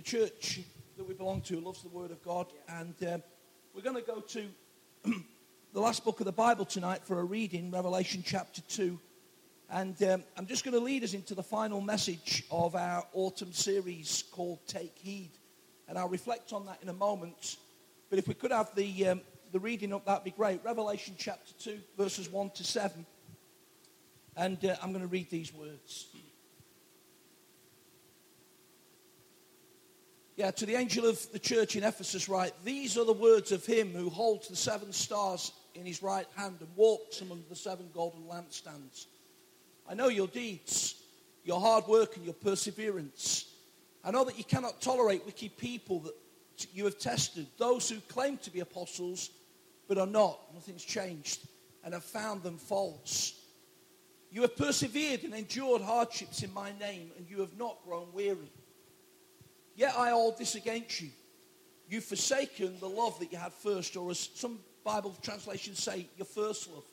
the church that we belong to loves the Word of God, and um, we're going to go to the last book of the Bible tonight for a reading, Revelation chapter 2. And um, I'm just going to lead us into the final message of our autumn series called Take Heed. And I'll reflect on that in a moment. But if we could have the, um, the reading up, that'd be great. Revelation chapter 2, verses 1 to 7. And uh, I'm going to read these words. Yeah, to the angel of the church in Ephesus, write, These are the words of him who holds the seven stars in his right hand and walks among the seven golden lampstands. I know your deeds, your hard work, and your perseverance. I know that you cannot tolerate wicked people that you have tested, those who claim to be apostles but are not. Nothing's changed, and have found them false. You have persevered and endured hardships in my name, and you have not grown weary. Yet I hold this against you. You've forsaken the love that you had first, or as some Bible translations say, your first love.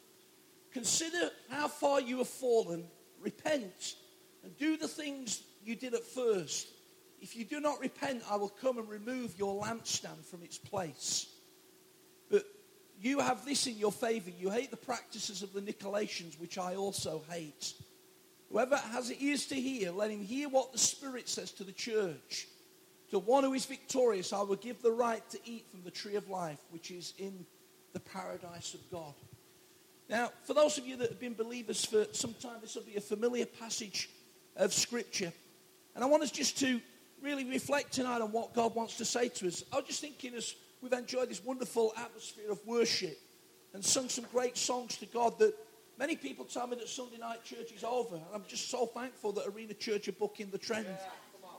Consider how far you have fallen, repent, and do the things you did at first. If you do not repent, I will come and remove your lampstand from its place. But you have this in your favor. You hate the practices of the Nicolaitans, which I also hate. Whoever has ears to hear, let him hear what the Spirit says to the church. To one who is victorious, I will give the right to eat from the tree of life, which is in the paradise of God. Now, for those of you that have been believers for some time, this will be a familiar passage of Scripture. And I want us just to really reflect tonight on what God wants to say to us. I was just thinking as we've enjoyed this wonderful atmosphere of worship and sung some great songs to God that many people tell me that Sunday night church is over. And I'm just so thankful that Arena Church are booking the trend. Yeah,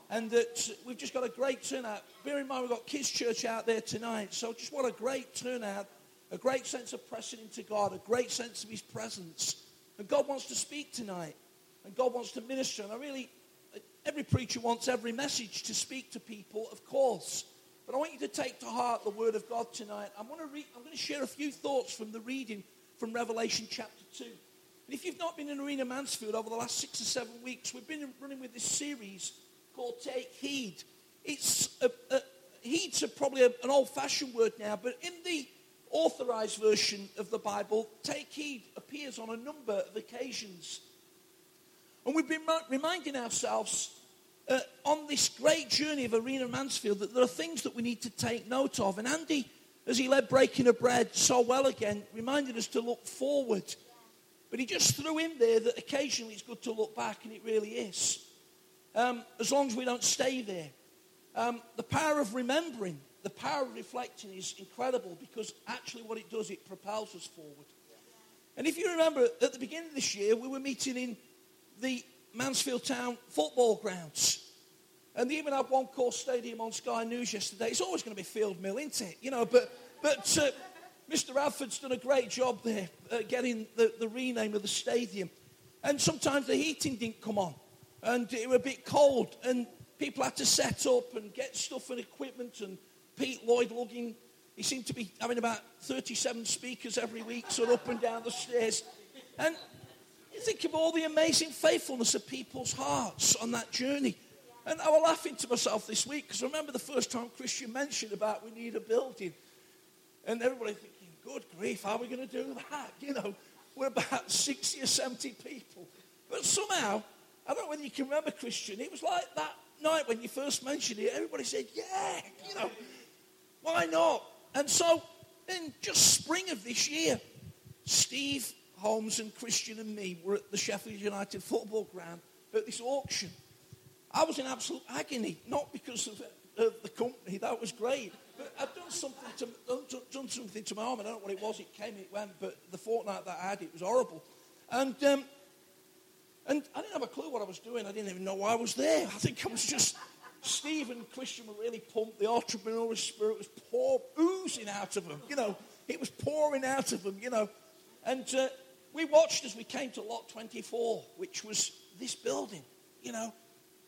and that we've just got a great turnout. Bear in mind, we've got Kids Church out there tonight. So just what a great turnout a great sense of pressing into God, a great sense of His presence. And God wants to speak tonight, and God wants to minister. And I really, every preacher wants every message to speak to people, of course. But I want you to take to heart the Word of God tonight. I'm going to, read, I'm going to share a few thoughts from the reading from Revelation chapter 2. And if you've not been in Arena Mansfield over the last six or seven weeks, we've been running with this series called Take Heed. It's a, a, heed's a, probably a, an old fashioned word now, but in the authorized version of the Bible, take heed appears on a number of occasions. And we've been reminding ourselves uh, on this great journey of Arena Mansfield that there are things that we need to take note of. And Andy, as he led Breaking of Bread so well again, reminded us to look forward. But he just threw in there that occasionally it's good to look back, and it really is. Um, as long as we don't stay there. Um, the power of remembering the power of reflecting is incredible because actually what it does, it propels us forward. And if you remember, at the beginning of this year, we were meeting in the Mansfield Town football grounds. And they even had One Call Stadium on Sky News yesterday. It's always going to be Field Mill, isn't it? You know, but, but uh, Mr. Radford's done a great job there uh, getting the, the rename of the stadium. And sometimes the heating didn't come on. And it was a bit cold. And people had to set up and get stuff and equipment and Pete Lloyd lugging, he seemed to be having about 37 speakers every week, sort of up and down the stairs. And you think of all the amazing faithfulness of people's hearts on that journey. And I was laughing to myself this week because I remember the first time Christian mentioned about we need a building. And everybody thinking, good grief, how are we going to do that? You know, we're about 60 or 70 people. But somehow, I don't know whether you can remember, Christian, it was like that night when you first mentioned it, everybody said, yeah, you know. Why not? And so, in just spring of this year, Steve Holmes and Christian and me were at the Sheffield United football ground at this auction. I was in absolute agony, not because of, of the company, that was great. But I'd done something to, done, done something to my arm. I don't know what it was. It came, it went. But the fortnight that I had, it was horrible. And um, and I didn't have a clue what I was doing. I didn't even know why I was there. I think I was just Steve and Christian were really pumped. The entrepreneurial spirit was pour, oozing out of them. You know, it was pouring out of them, you know. And uh, we watched as we came to lot 24, which was this building, you know.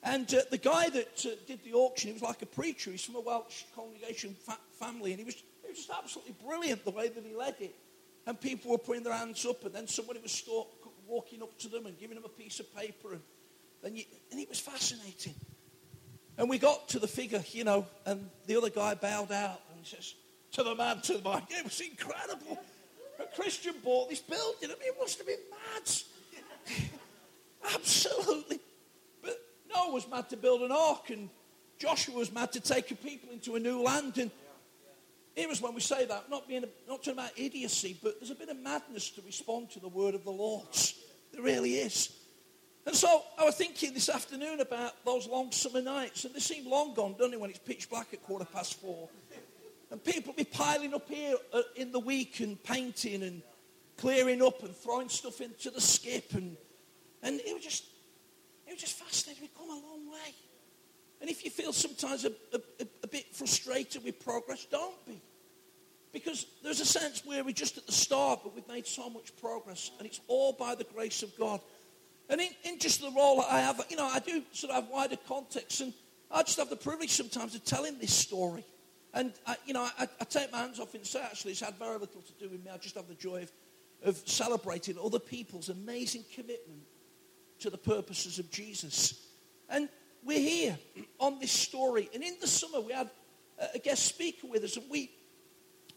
And uh, the guy that uh, did the auction, he was like a preacher. He's from a Welsh congregation fa- family. And he was, he was just absolutely brilliant the way that he led it. And people were putting their hands up, and then somebody was start, walking up to them and giving them a piece of paper. And, then you, and it was fascinating. And we got to the figure, you know, and the other guy bowed out and says, to the man to the man. it was incredible. A Christian bought this building. I mean, it must have been mad. Absolutely. But Noah was mad to build an ark, and Joshua was mad to take a people into a new land. And here is when we say that, not being not talking about idiocy, but there's a bit of madness to respond to the word of the Lord. There really is. And so I was thinking this afternoon about those long summer nights, and they seem long gone, don't they, when it's pitch black at quarter past four. And people be piling up here uh, in the week and painting and clearing up and throwing stuff into the skip. And, and it was just, it was just fascinating. We've come a long way. And if you feel sometimes a, a, a bit frustrated with progress, don't be. Because there's a sense where we're just at the start, but we've made so much progress. And it's all by the grace of God. And in, in just the role I have, you know, I do sort of have wider context. And I just have the privilege sometimes of telling this story. And, I, you know, I, I, take my hands off and say, actually, it's had very little to do with me. I just have the joy of, of celebrating other people's amazing commitment to the purposes of Jesus. And we're here on this story. And in the summer, we had a guest speaker with us, and we,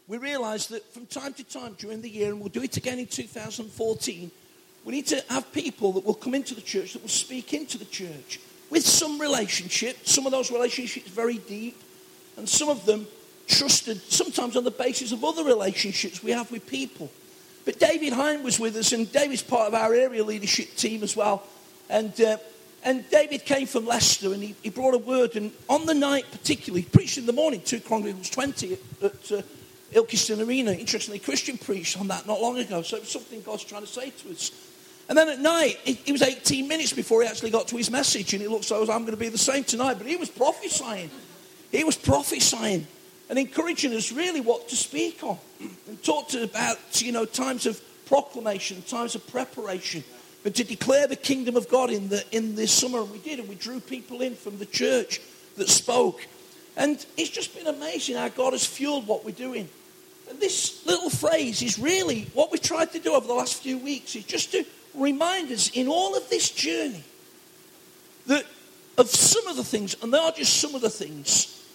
we realized that from time to time during the year, and we'll do it again in 2014, we need to have people that will come into the church, that will speak into the church with some relationship. Some of those relationships very deep, and some of them trusted sometimes on the basis of other relationships we have with people. But David Hine was with us, and David's part of our area leadership team as well. And, uh, and David came from Leicester, and he, he, brought a word. And on the night, particularly, he preached in the morning, 2 Chronicles 20 at, uh, Ilkeston Arena. Interestingly, Christian preached on that not long ago. So it was something God's trying to say to us. And then at night, it, it was 18 minutes before he actually got to his message, and it looks like I'm going to be the same tonight. But he was prophesying. He was prophesying and encouraging us really what to speak on. And talked about, you know, times of proclamation, times of preparation, but to declare the kingdom of God in the in this summer. And we did, and we drew people in from the church that spoke. And it's just been amazing how God has fueled what we're doing. And this little phrase is really what we've tried to do over the last few weeks is just to remind us in all of this journey that of some of the things, and they are just some of the things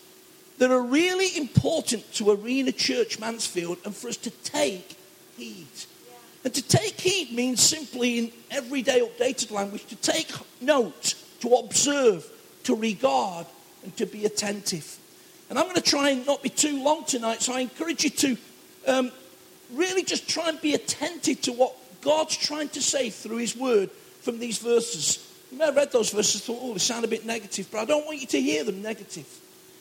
that are really important to Arena Church Mansfield and for us to take heed. And to take heed means simply, in everyday updated language, to take note, to observe, to regard, and to be attentive. And I'm going to try and not be too long tonight, so I encourage you to um, really just try and be attentive to what God's trying to say through His Word from these verses. You may have read those verses and thought, oh, they sound a bit negative, but I don't want you to hear them negative.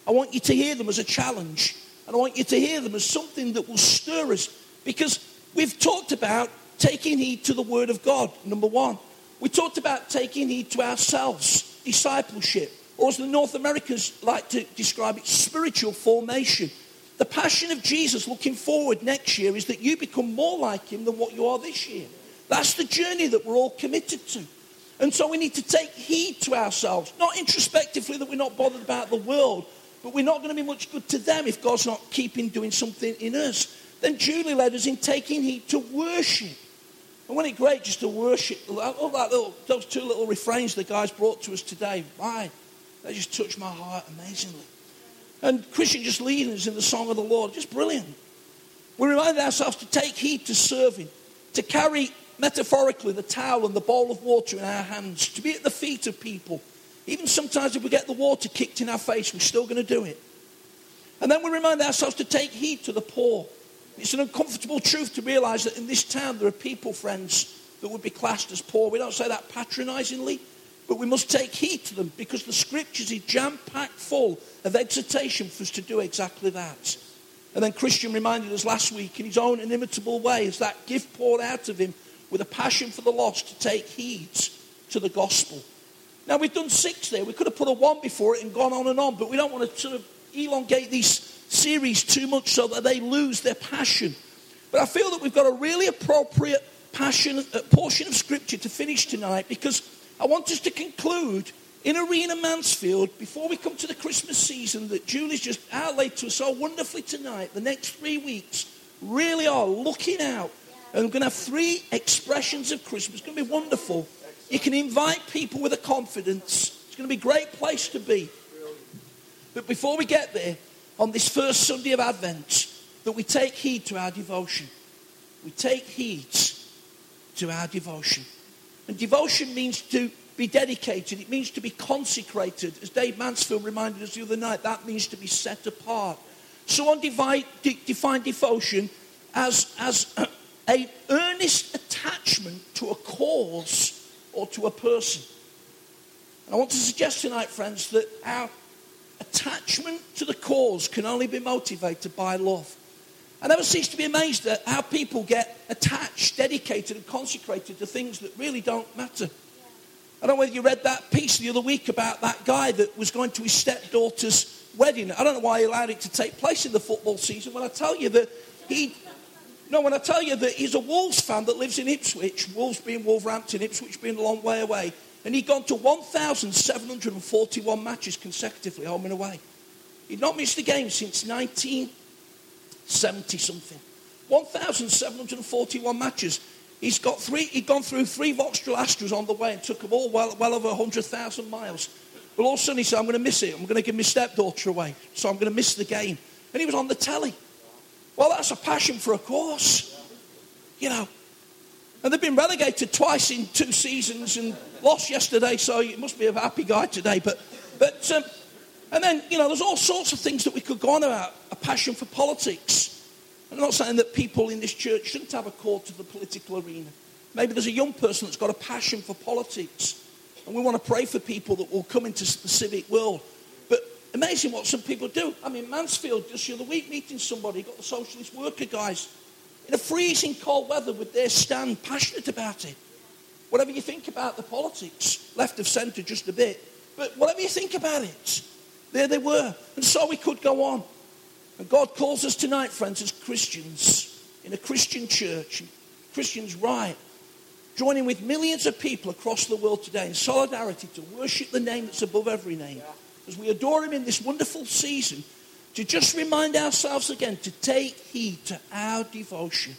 I want you to hear them as a challenge. And I want you to hear them as something that will stir us. Because we've talked about taking heed to the Word of God, number one. We talked about taking heed to ourselves, discipleship, or as the North Americans like to describe it, spiritual formation. The passion of Jesus looking forward next year is that you become more like Him than what you are this year. That's the journey that we're all committed to. And so we need to take heed to ourselves, not introspectively that we're not bothered about the world, but we're not going to be much good to them if God's not keeping doing something in us. Then Julie led us in taking heed to worship. And wasn't it great just to worship? All that little, those two little refrains the guys brought to us today. Why? They just touched my heart amazingly. And Christian just leading us in the song of the Lord. Just brilliant. We reminded ourselves to take heed to serving, to carry metaphorically the towel and the bowl of water in our hands, to be at the feet of people, even sometimes if we get the water kicked in our face, we're still going to do it. And then we remind ourselves to take heed to the poor. It's an uncomfortable truth to realize that in this town there are people, friends, that would be classed as poor. We don't say that patronizingly, but we must take heed to them because the scriptures is jam packed full of exhortation for us to do exactly that. And then Christian reminded us last week in his own inimitable way that gift poured out of him with a passion for the lost to take heed to the gospel. Now, we've done six there. We could have put a one before it and gone on and on, but we don't want to sort of elongate these series too much so that they lose their passion. But I feel that we've got a really appropriate passion, uh, portion of Scripture to finish tonight because I want us to conclude in Arena Mansfield before we come to the Christmas season that Julie's just outlaid to us so wonderfully tonight. The next three weeks really are looking out. And we're going to have three expressions of Christmas. It's going to be wonderful. You can invite people with a confidence. It's going to be a great place to be. But before we get there, on this first Sunday of Advent, that we take heed to our devotion. We take heed to our devotion. And devotion means to be dedicated, it means to be consecrated. As Dave Mansfield reminded us the other night, that means to be set apart. Someone divide, de- define devotion as, as an earnest attachment to a cause or to a person. And I want to suggest tonight, friends, that our attachment to the cause can only be motivated by love. I never cease to be amazed at how people get attached, dedicated, and consecrated to things that really don't matter. I don't know whether you read that piece the other week about that guy that was going to his stepdaughter's wedding. I don't know why he allowed it to take place in the football season. When I tell you that he, no, when I tell you that he's a Wolves fan that lives in Ipswich, Wolves being Wolverhampton, Ipswich being a long way away, and he'd gone to 1,741 matches consecutively, home and away. He'd not missed a game since 1970 something. 1,741 matches. He's got three, he'd gone through three Vauxhall Astras on the way and took them all well, well over 100,000 miles. But all of a sudden he said, I'm going to miss it. I'm going to give my stepdaughter away. So I'm going to miss the game. And he was on the telly. Well, that's a passion for a course. You know, and they've been relegated twice in two seasons and lost yesterday, so it must be a happy guy today. But, but um, and then, you know, there's all sorts of things that we could go on about. A passion for politics. I'm not saying that people in this church shouldn't have a call to the political arena. Maybe there's a young person that's got a passion for politics. And we want to pray for people that will come into the civic world. But amazing what some people do. I mean, Mansfield just the other week meeting somebody, got the socialist worker guys in a freezing cold weather with their stand, passionate about it. Whatever you think about the politics, left of centre just a bit, but whatever you think about it, there they were. And so we could go on. And God calls us tonight, friends, as Christians, in a Christian church, Christians right, joining with millions of people across the world today in solidarity to worship the name that's above every name. As we adore Him in this wonderful season, to just remind ourselves again to take heed to our devotion,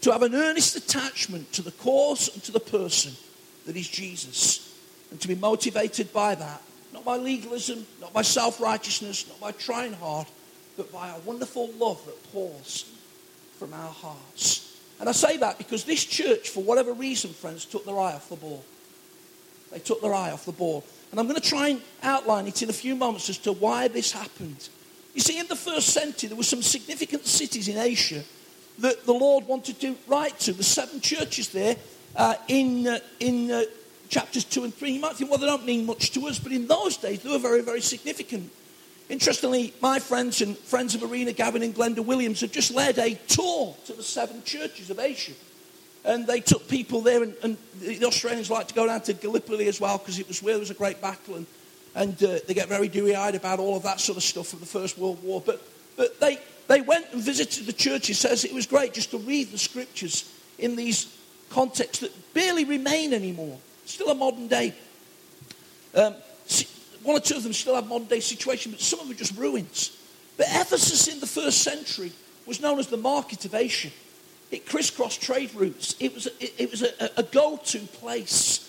to have an earnest attachment to the cause and to the person that is Jesus, and to be motivated by that, not by legalism, not by self righteousness, not by trying hard, but by a wonderful love that pours from our hearts. And I say that because this church, for whatever reason, friends, took their eye off the ball. They took their eye off the ball. And I'm going to try and outline it in a few moments as to why this happened. You see, in the first century, there were some significant cities in Asia that the Lord wanted to write to. The seven churches there uh, in, uh, in uh, chapters 2 and 3. You might think, well, they don't mean much to us, but in those days, they were very, very significant. Interestingly, my friends and friends of Marina Gavin and Glenda Williams have just led a tour to the seven churches of Asia. And they took people there, and, and the Australians like to go down to Gallipoli as well because it was where there was a great battle. And and uh, they get very dewy eyed about all of that sort of stuff from the First World War. But, but they, they went and visited the church. He says it was great just to read the scriptures in these contexts that barely remain anymore. Still a modern day. Um, one or two of them still have modern day situation, but some of them are just ruins. But Ephesus in the first century was known as the market of Asia. It crisscrossed trade routes. It was it, it was a, a go to place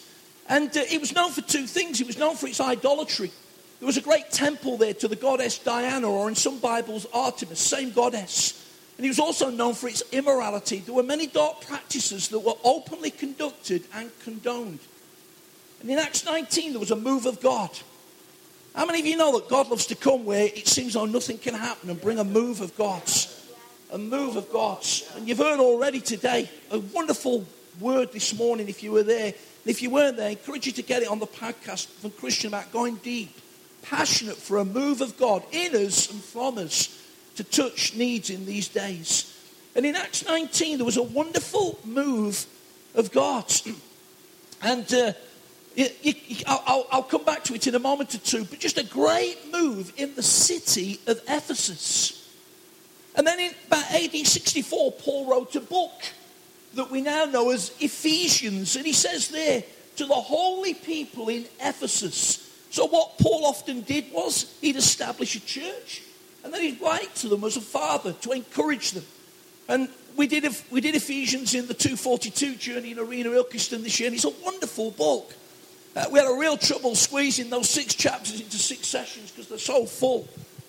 and uh, it was known for two things. It was known for its idolatry. There was a great temple there to the goddess Diana, or in some Bibles, Artemis, same goddess. And it was also known for its immorality. There were many dark practices that were openly conducted and condoned. And in Acts 19, there was a move of God. How many of you know that God loves to come where it seems though nothing can happen and bring a move of God's? A move of God's. And you've heard already today a wonderful word this morning if you were there And if you weren't there, I encourage you to get it on the podcast from Christian about going deep, passionate for a move of God in us and from us to touch needs in these days. And in Acts 19, there was a wonderful move of God. And uh, I'll, I'll come back to it in a moment or two, but just a great move in the city of Ephesus. And then in about 1864, Paul wrote a book that we now know as Ephesians. And he says there, to the holy people in Ephesus. So, what Paul often did was he'd establish a church and then he'd write to them as a father to encourage them. And we did, we did Ephesians in the 242 journey in Arena Ilkeston this year, and it's a wonderful book. Uh, we had a real trouble squeezing those six chapters into six sessions because they're so full.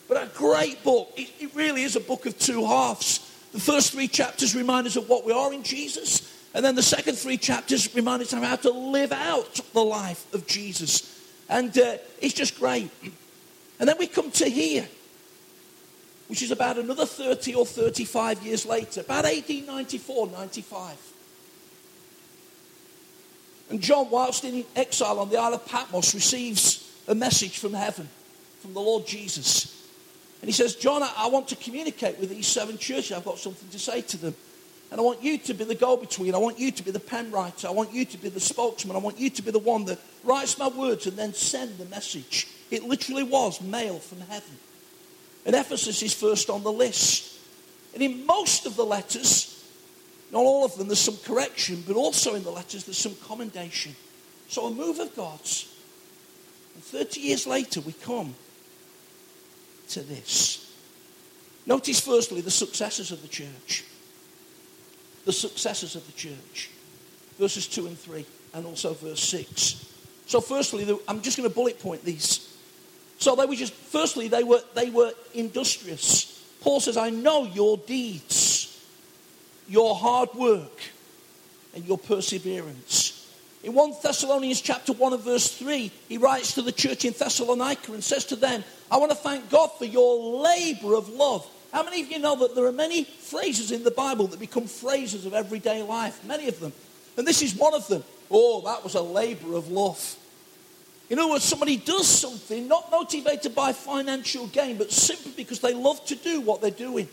But a great book. It, it really is a book of two halves. The first three chapters remind us of what we are in Jesus, and then the second three chapters remind us of how to live out the life of Jesus. And uh, it's just great. And then we come to here, which is about another 30 or 35 years later, about 1894, 95. And John, whilst in exile on the Isle of Patmos, receives a message from heaven, from the Lord Jesus. And he says, John, I, want to communicate with these seven churches. I've got something to say to them. And I want you to be the go between. I want you to be the pen writer. I want you to be the spokesman. I want you to be the one that writes my words and then send the message. It literally was mail from heaven. And Ephesus is first on the list. And in most of the letters, not all of them, there's some correction, but also in the letters, there's some commendation. So a move of God's. And 30 years later, we come to this. Notice, firstly, the successors of the church. The successors of the church. Verses 2 and 3, and also verse 6. So, firstly, I'm just going to bullet point these. So they were just, firstly, they were, they were industrious. Paul says, I know your deeds your hard work and your perseverance. In 1 Thessalonians chapter 1 and verse 3, he writes to the church in Thessalonica and says to them, I want to thank God for your labor of love. How many of you know that there are many phrases in the Bible that become phrases of everyday life? Many of them. And this is one of them. Oh, that was a labor of love. In other words, somebody does something not motivated by financial gain, but simply because they love to do what they're doing.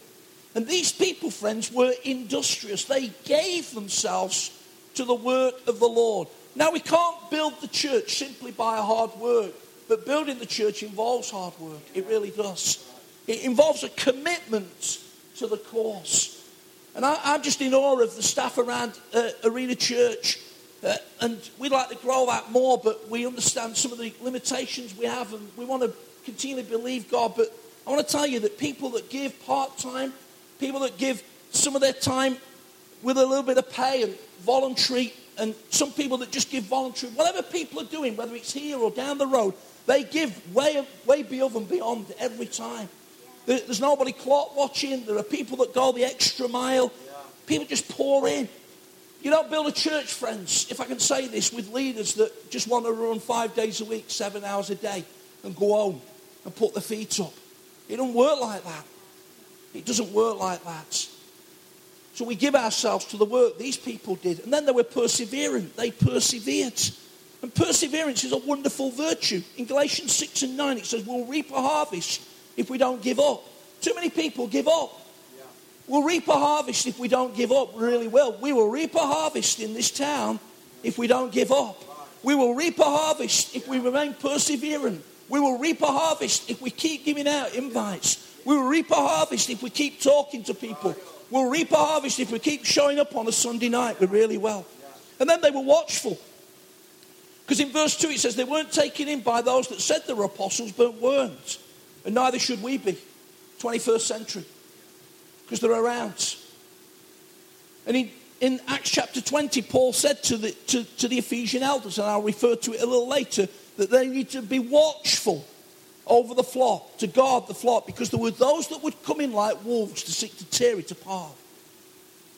And these people, friends, were industrious. They gave themselves to the work of the Lord. Now, we can't build the church simply by hard work, but building the church involves hard work. It really does. It involves a commitment to the cause. And I, am just in awe of the staff around uh, Arena Church. Uh, and we'd like to grow that more, but we understand some of the limitations we have, and we want to continually believe God. But I want to tell you that people that give part time, people that give some of their time with a little bit of pay and voluntary, and some people that just give voluntary. Whatever people are doing, whether it's here or down the road, they give way, way above and beyond every time. There's nobody clock watching. There are people that go the extra mile. People just pour in. You don't build a church, friends, if I can say this, with leaders that just want to run five days a week, seven hours a day, and go home and put their feet up. It doesn't work like that. It doesn't work like that. So we give ourselves to the work these people did. And then they were persevering. They persevered. And perseverance is a wonderful virtue. In Galatians 6 and 9, it says, We'll reap a harvest if we don't give up. Too many people give up. Yeah. We'll reap a harvest if we don't give up. Really well. We will reap a harvest in this town if we don't give up. We will reap a harvest if we remain perseverant. We will reap a harvest if we keep giving out invites. We'll reap a harvest if we keep talking to people. We'll reap a harvest if we keep showing up on a Sunday night. We're really well. And then they were watchful. Because in verse 2 it says they weren't taken in by those that said they were apostles but weren't. And neither should we be. 21st century. Because they're around. And in, in Acts chapter 20, Paul said to the, to, to the Ephesian elders, and I'll refer to it a little later, that they need to be watchful over the flock, to guard the flock, because there were those that would come in like wolves to seek to tear it apart.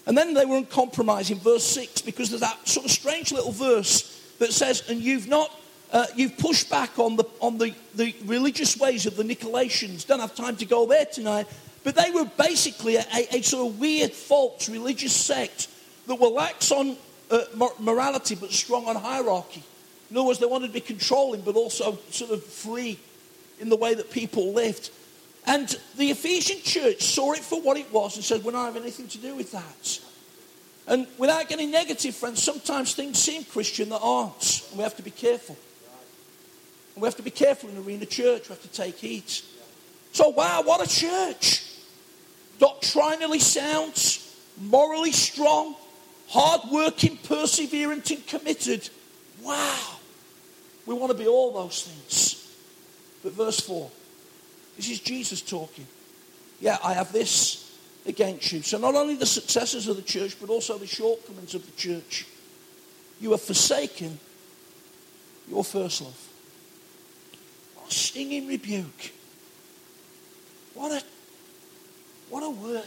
And then they were uncompromising, verse 6, because there's that sort of strange little verse that says, And you've not, uh, you've pushed back on, the, on the, the religious ways of the Nicolaitans. Don't have time to go there tonight. But they were basically a, a sort of weird, false religious sect that were lax on uh, morality but strong on hierarchy. In other words, they wanted to be controlling but also sort of free in the way that people lived. And the Ephesian church saw it for what it was and said, We're not have anything to do with that. And without getting negative, friends, sometimes things seem Christian that aren't. And we have to be careful. And we have to be careful in the Arena Church. We have to take heed. So, wow, what a church! Doctrinally sound, morally strong, hardworking, perseverant, and committed. Wow. We want to be all those things. But verse 4, this is Jesus talking. Yeah, I have this against you. So not only the successors of the church, but also the shortcomings of the church. You have forsaken your first love. What a stinging rebuke. What a, what a word.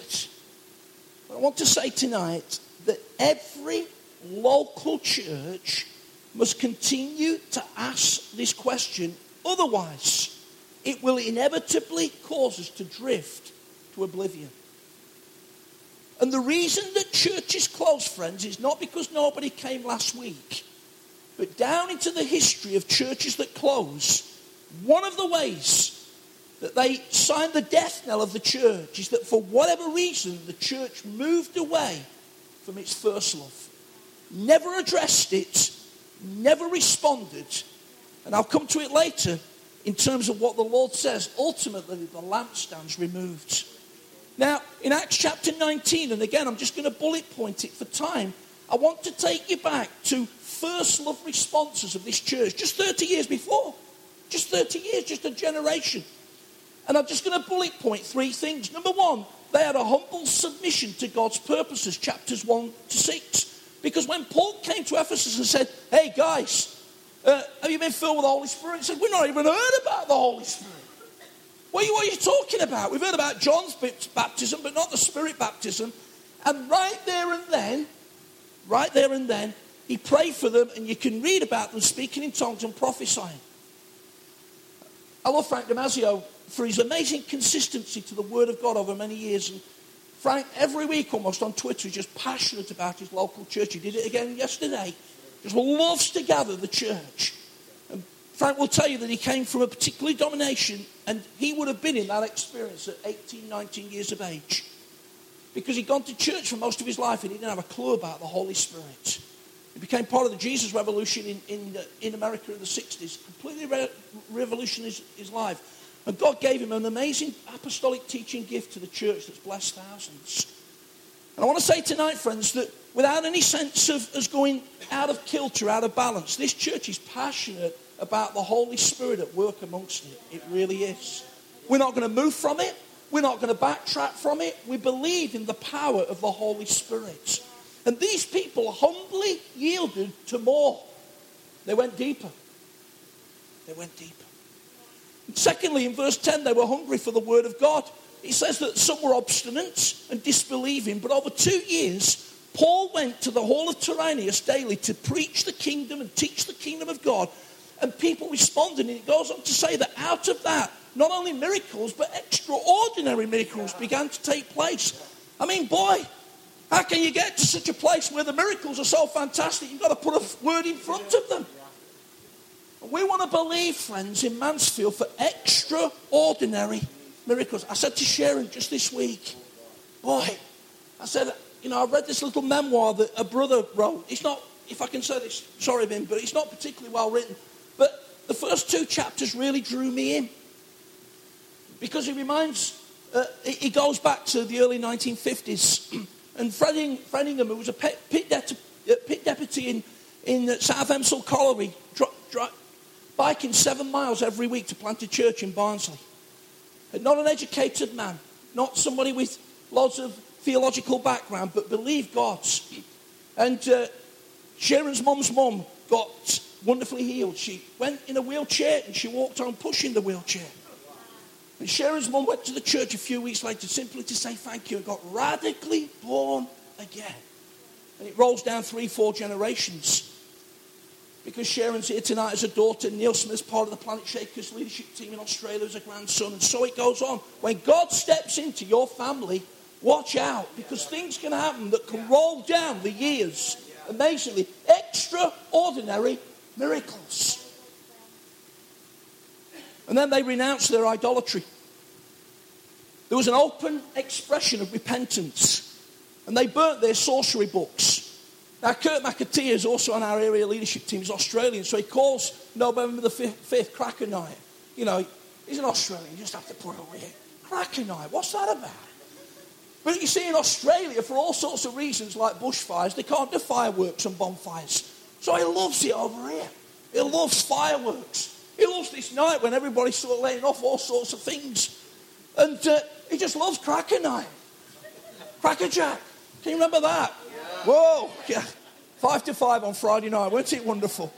But I want to say tonight that every local church must continue to ask this question. Otherwise, it will inevitably cause us to drift to oblivion. And the reason that churches close, friends, is not because nobody came last week, but down into the history of churches that close, one of the ways that they signed the death knell of the church is that for whatever reason, the church moved away from its first love, never addressed it, never responded. And I'll come to it later in terms of what the Lord says. Ultimately, the lampstand's removed. Now, in Acts chapter 19, and again, I'm just going to bullet point it for time, I want to take you back to first love responses of this church, just 30 years before. Just 30 years, just a generation. And I'm just going to bullet point three things. Number one, they had a humble submission to God's purposes, chapters 1 to 6. Because when Paul came to Ephesus and said, Hey guys, uh, have you been filled with the Holy Spirit? He said, We've not even heard about the Holy Spirit. What are, you, what are you talking about? We've heard about John's baptism, but not the Spirit baptism. And right there and then, right there and then, he prayed for them, and you can read about them speaking in tongues and prophesying. I love Frank Damazio for his amazing consistency to the Word of God over many years. And Frank, every week almost on Twitter, is just passionate about his local church. He did it again yesterday. Just loves to gather the church. And Frank will tell you that he came from a particular domination, and he would have been in that experience at 18, 19 years of age. Because he'd gone to church for most of his life and he didn't have a clue about the Holy Spirit. He became part of the Jesus Revolution in, in, uh, in America in the 60s, completely re- revolutionized his, his life. And God gave him an amazing apostolic teaching gift to the church that's blessed thousands. And I want to say tonight, friends, that without any sense of us going out of kilter, out of balance, this church is passionate about the Holy Spirit at work amongst it. It really is. We're not going to move from it. We're not going to backtrack from it. We believe in the power of the Holy Spirit. And these people humbly yielded to more. They went deeper. They went deeper. Secondly, in verse 10, they were hungry for the word of God. He says that some were obstinate and disbelieving, but over two years, Paul went to the hall of Tyrannus daily to preach the kingdom and teach the kingdom of God, and people responded. And it goes on to say that out of that, not only miracles, but extraordinary miracles began to take place. I mean, boy, how can you get to such a place where the miracles are so fantastic? You've got to put a word in front of them. We want to believe, friends, in Mansfield for extraordinary miracles. I said to Sharon just this week, boy, I said, you know, I read this little memoir that a brother wrote. It's not, if I can say this, sorry, Vin, but it's not particularly well written. But the first two chapters really drew me in. Because he reminds, uh, he goes back to the early 1950s. and Fredingham, who was a pit, de- pit deputy in, in South Elmsall Colliery, biking seven miles every week to plant a church in Barnsley. And not an educated man, not somebody with lots of theological background, but believed God. And uh, Sharon's mum's mum got wonderfully healed. She went in a wheelchair and she walked on pushing the wheelchair. And Sharon's mum went to the church a few weeks later simply to say thank you and got radically born again. And it rolls down three, four generations because Sharon's here tonight as a daughter. Neil Smith's part of the Planetshakers leadership team in Australia as a grandson. And so it goes on. When God steps into your family, watch out because things can happen that can roll down the years. Amazingly, extraordinary miracles. And then they renounced their idolatry. There was an open expression of repentance. And they burnt their sorcery books. Now, Kurt McAtee is also on our area leadership team. He's Australian, so he calls November the 5th, 5th Cracker Night. You know, he's an Australian, you just have to put it away it. Cracker Night, what's that about? But you see, in Australia, for all sorts of reasons like bushfires, they can't do fireworks and bonfires. So he loves it over here. He loves fireworks. He loves this night when everybody's sort of laying off all sorts of things. And uh, he just loves Cracker Night. Crackerjack. Can you remember that? Whoa! Yeah. Five to five on Friday night. Wasn't it wonderful?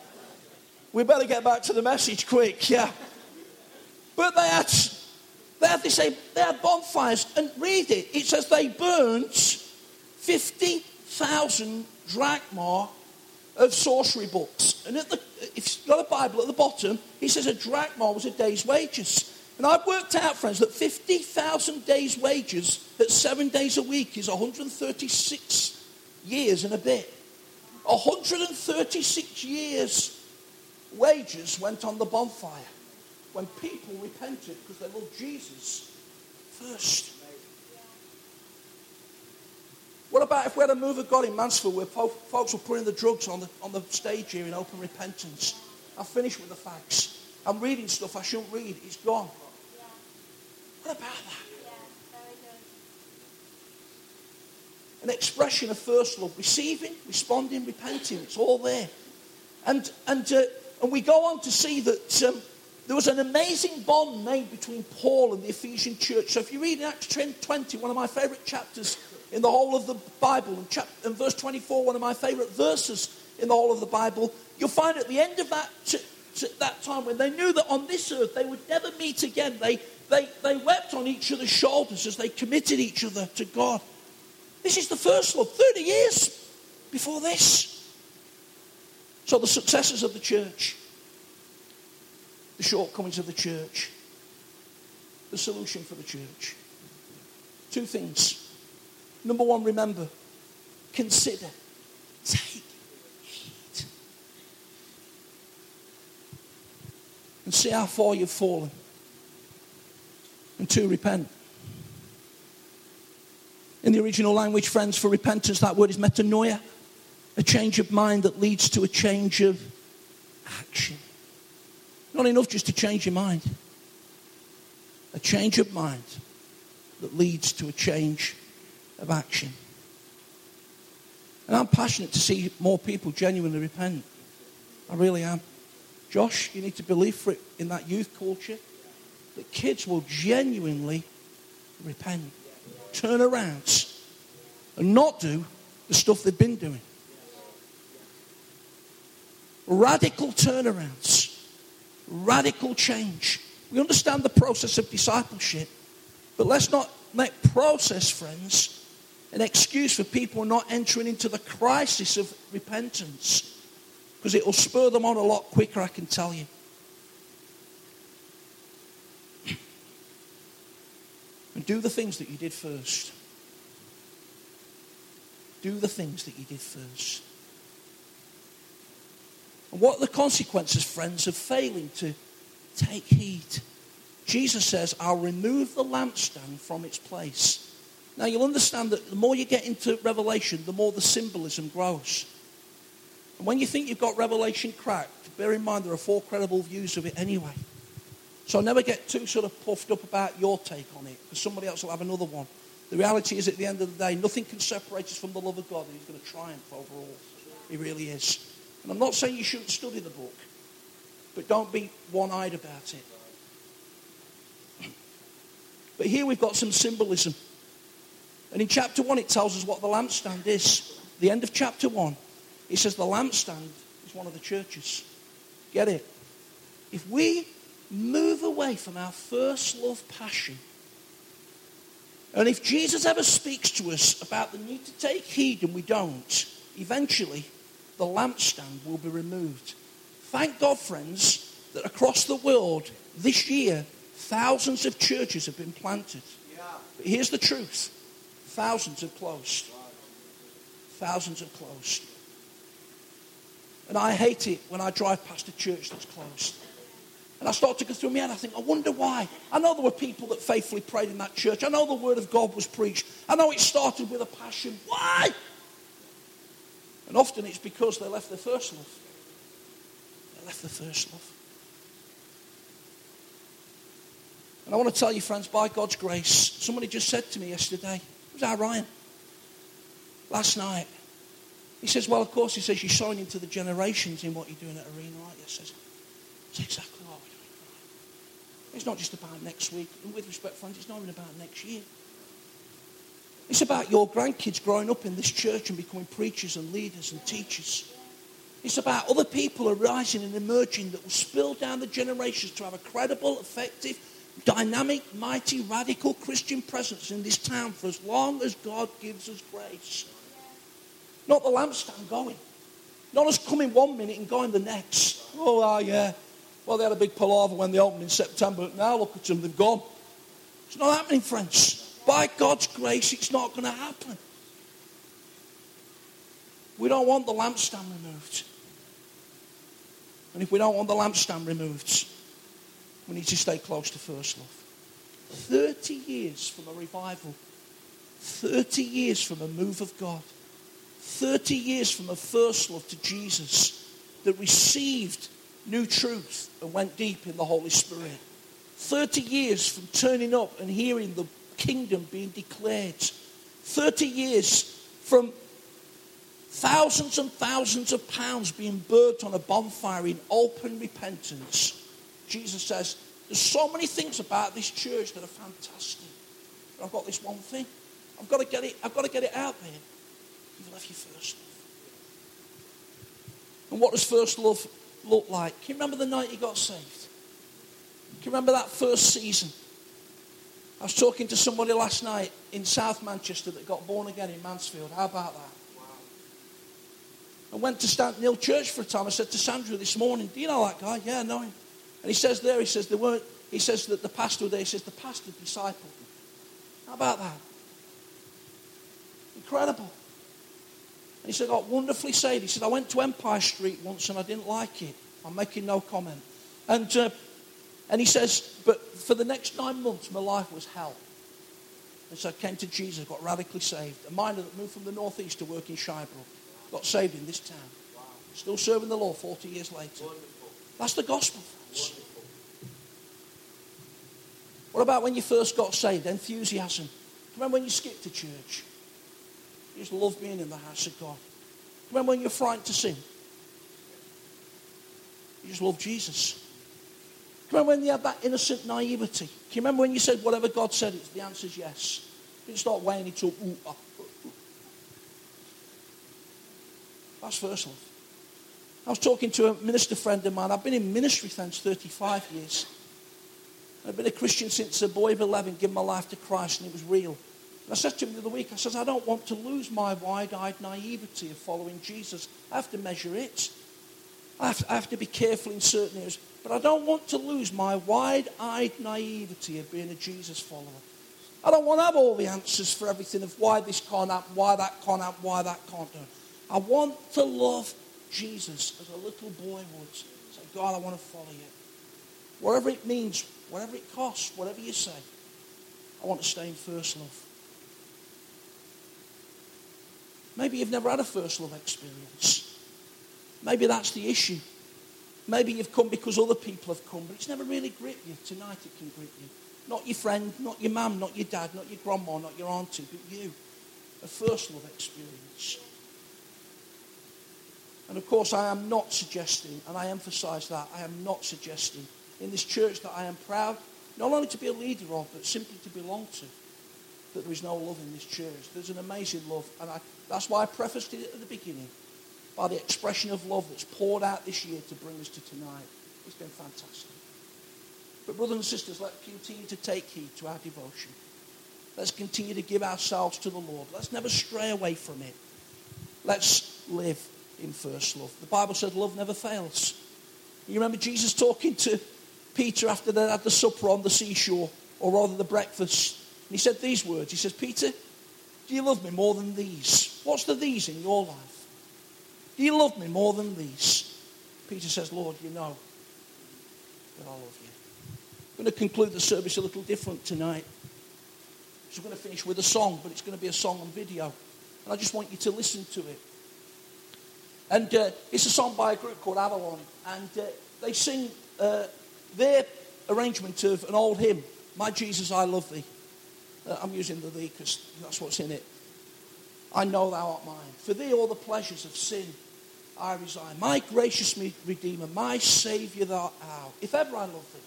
we better get back to the message quick, yeah. But they had, they had this, they had bonfires, and read it. It says they burned 50,000 drachma of sorcery books. And the, if you've got a Bible at the bottom, he says a drachma was a day's wages. And I've worked out, friends, that 50,000 days' wages at seven days a week is 136 years and a bit. 136 years' wages went on the bonfire when people repented because they loved Jesus first. What about if we had a move of God in Mansfield where folks were putting the drugs on the, on the stage here in open repentance? I've finished with the facts. I'm reading stuff I shouldn't read. It's gone. What about that? An expression of first love, receiving, responding, repenting. It's all there. And, and, uh, and we go on to see that um, there was an amazing bond made between Paul and the Ephesian church. So if you read in Acts 20, one of my favorite chapters in the whole of the Bible, and, chapter, and verse 24, one of my favorite verses in the whole of the Bible, you'll find at the end of that, t- t- that time when they knew that on this earth they would never meet again, they, they, they wept on each other's shoulders as they committed each other to God. This is the first love, 30 years before this. So, the successors of the church, the shortcomings of the church, the solution for the church. Two things. Number one, remember, consider, take heed, and see how far you've fallen and two, repent. In the original language, friends, for repentance, that word is metanoia, a change of mind that leads to a change of action. Not enough just to change your mind, a change of mind that leads to a change of action. And I'm passionate to see more people genuinely repent. I really am. Josh, you need to believe for it in that youth culture that kids will genuinely repent, turn around, and not do the stuff they've been doing. Radical turnarounds, radical change. We understand the process of discipleship, but let's not make process, friends, an excuse for people not entering into the crisis of repentance because it will spur them on a lot quicker, I can tell you. And do the things that you did first. Do the things that you did first. And what are the consequences, friends, of failing to take heed? Jesus says, I'll remove the lampstand from its place. Now, you'll understand that the more you get into Revelation, the more the symbolism grows. And when you think you've got Revelation cracked, bear in mind there are four credible views of it anyway. So never get too sort of puffed up about your take on it, because somebody else will have another one. The reality is, at the end of the day, nothing can separate us from the love of God, and He's going to triumph over all. He really is. And I'm not saying you shouldn't study the book, but don't be one-eyed about it. But here we've got some symbolism. And in chapter 1, it tells us what the lampstand is. The end of chapter 1, it says the lampstand is one of the churches. Get it? If we move away from our first love passion. And if Jesus ever speaks to us about the need to take heed and we don't, eventually the lampstand will be removed. Thank God, friends, that across the world this year, thousands of churches have been planted. But here's the truth thousands have closed. Thousands have closed. And I hate it when I drive past a church that's closed. And I start to go through my head. I think, I wonder why. I know there were people that faithfully prayed in that church. I know the word of God was preached. I know it started with a passion. Why? And often it's because they left their first love. They left their first love. And I want to tell you, friends, by God's grace, somebody just said to me yesterday, it was our Ryan, last night. He says, Well, of course, he says, You're sowing into the generations in what you're doing at Arena, you? I says, It's exactly what we're doing, it's not just about next week. And with respect, friends, it's not even about next year. It's about your grandkids growing up in this church and becoming preachers and leaders and teachers. It's about other people arising and emerging that will spill down the generations to have a credible, effective, dynamic, mighty, radical Christian presence in this town for as long as God gives us grace. Not the lampstand going. Not us coming one minute and going the next. Oh, ah, yeah. Well, they had a big palaver when they opened in September. Now look at them, they've gone. It's not happening, friends. By God's grace, it's not going to happen. We don't want the lampstand removed. And if we don't want the lampstand removed, we need to stay close to first love. 30 years from a revival, 30 years from a move of God, 30 years from a first love to Jesus that received new truth and went deep in the Holy Spirit. 30 years from turning up and hearing the kingdom being declared. 30 years from thousands and thousands of pounds being burnt on a bonfire in open repentance. Jesus says, There's so many things about this church that are fantastic. But I've got this one thing. I've got to get it, I've got to get it out there. You've left your first love. And what does first love look like? Can you remember the night you got saved? Can you remember that first season? I was talking to somebody last night in South Manchester that got born again in Mansfield. How about that? I went to Stanton Hill Church for a time. I said to Sandra this morning, Do you know that guy? Yeah, I know him. And he says there, he says they weren't, he says that the pastor there, he says the pastor discipled him. How about that? Incredible. And he said, got wonderfully saved. He said, I went to Empire Street once and I didn't like it. I'm making no comment. And, uh, and he says, but for the next nine months, my life was hell. And so I came to Jesus, got radically saved. A miner that moved from the northeast to work in Shirebrook got saved in this town. Still serving the Lord 40 years later. That's the gospel. What about when you first got saved? Enthusiasm. Remember when you skipped to church? You just love being in the house of God. Remember when you're frightened to sin? You just love Jesus. Remember when you had that innocent naivety? Can you remember when you said whatever God said, it's, the answer's yes? You didn't start weighing it up. Ooh, ah, That's first love. I was talking to a minister friend of mine. I've been in ministry since 35 years. I've been a Christian since a boy of 11, given my life to Christ, and it was real. And I said to him the other week, I said, I don't want to lose my wide-eyed naivety of following Jesus. I have to measure it. I have I have to be careful in certain areas. But I don't want to lose my wide-eyed naivety of being a Jesus follower. I don't want to have all the answers for everything of why this can't happen, why that can't happen, why that can't do. I want to love Jesus as a little boy would. Say, God, I want to follow you. Whatever it means, whatever it costs, whatever you say, I want to stay in first love. Maybe you've never had a first love experience. Maybe that's the issue. Maybe you've come because other people have come, but it's never really gripped you. Tonight it can grip you. Not your friend, not your mum, not your dad, not your grandma, not your auntie, but you. A first love experience. And of course, I am not suggesting, and I emphasize that, I am not suggesting in this church that I am proud not only to be a leader of, but simply to belong to, that there is no love in this church. There's an amazing love, and I, that's why I prefaced it at the beginning by the expression of love that's poured out this year to bring us to tonight. It's been fantastic. But, brothers and sisters, let's continue to take heed to our devotion. Let's continue to give ourselves to the Lord. Let's never stray away from it. Let's live in first love. The Bible says love never fails. You remember Jesus talking to Peter after they had the supper on the seashore, or rather the breakfast. And he said these words. He says, Peter, do you love me more than these? What's the these in your life? Do you love me more than these? Peter says, Lord, you know that I love you. I'm going to conclude the service a little different tonight. So we're going to finish with a song, but it's going to be a song on video. And I just want you to listen to it. And uh, it's a song by a group called Avalon. And uh, they sing uh, their arrangement of an old hymn, My Jesus, I Love Thee. Uh, I'm using the thee because that's what's in it. I know thou art mine. For thee all the pleasures of sin I resign. My gracious Redeemer, my Saviour thou art. If ever I love thee,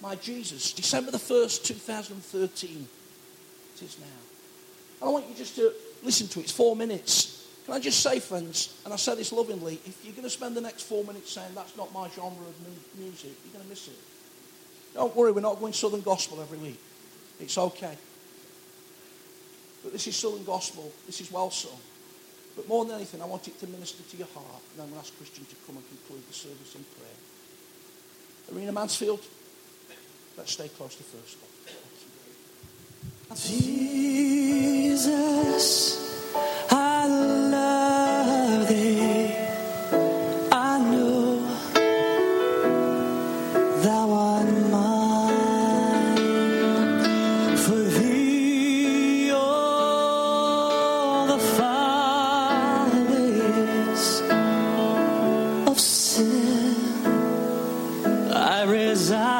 my Jesus, December the 1st, 2013, it is now. And I want you just to listen to it. It's four minutes. Can I just say, friends, and I say this lovingly, if you're going to spend the next four minutes saying that's not my genre of mu- music, you're going to miss it. Don't worry, we're not going Southern Gospel every week. It's okay. But this is Southern Gospel. This is well sung. But more than anything, I want it to minister to your heart. And I'm going to ask Christian to come and conclude the service in prayer. Arena Mansfield, let's stay close to first. Jesus, of sin I resign.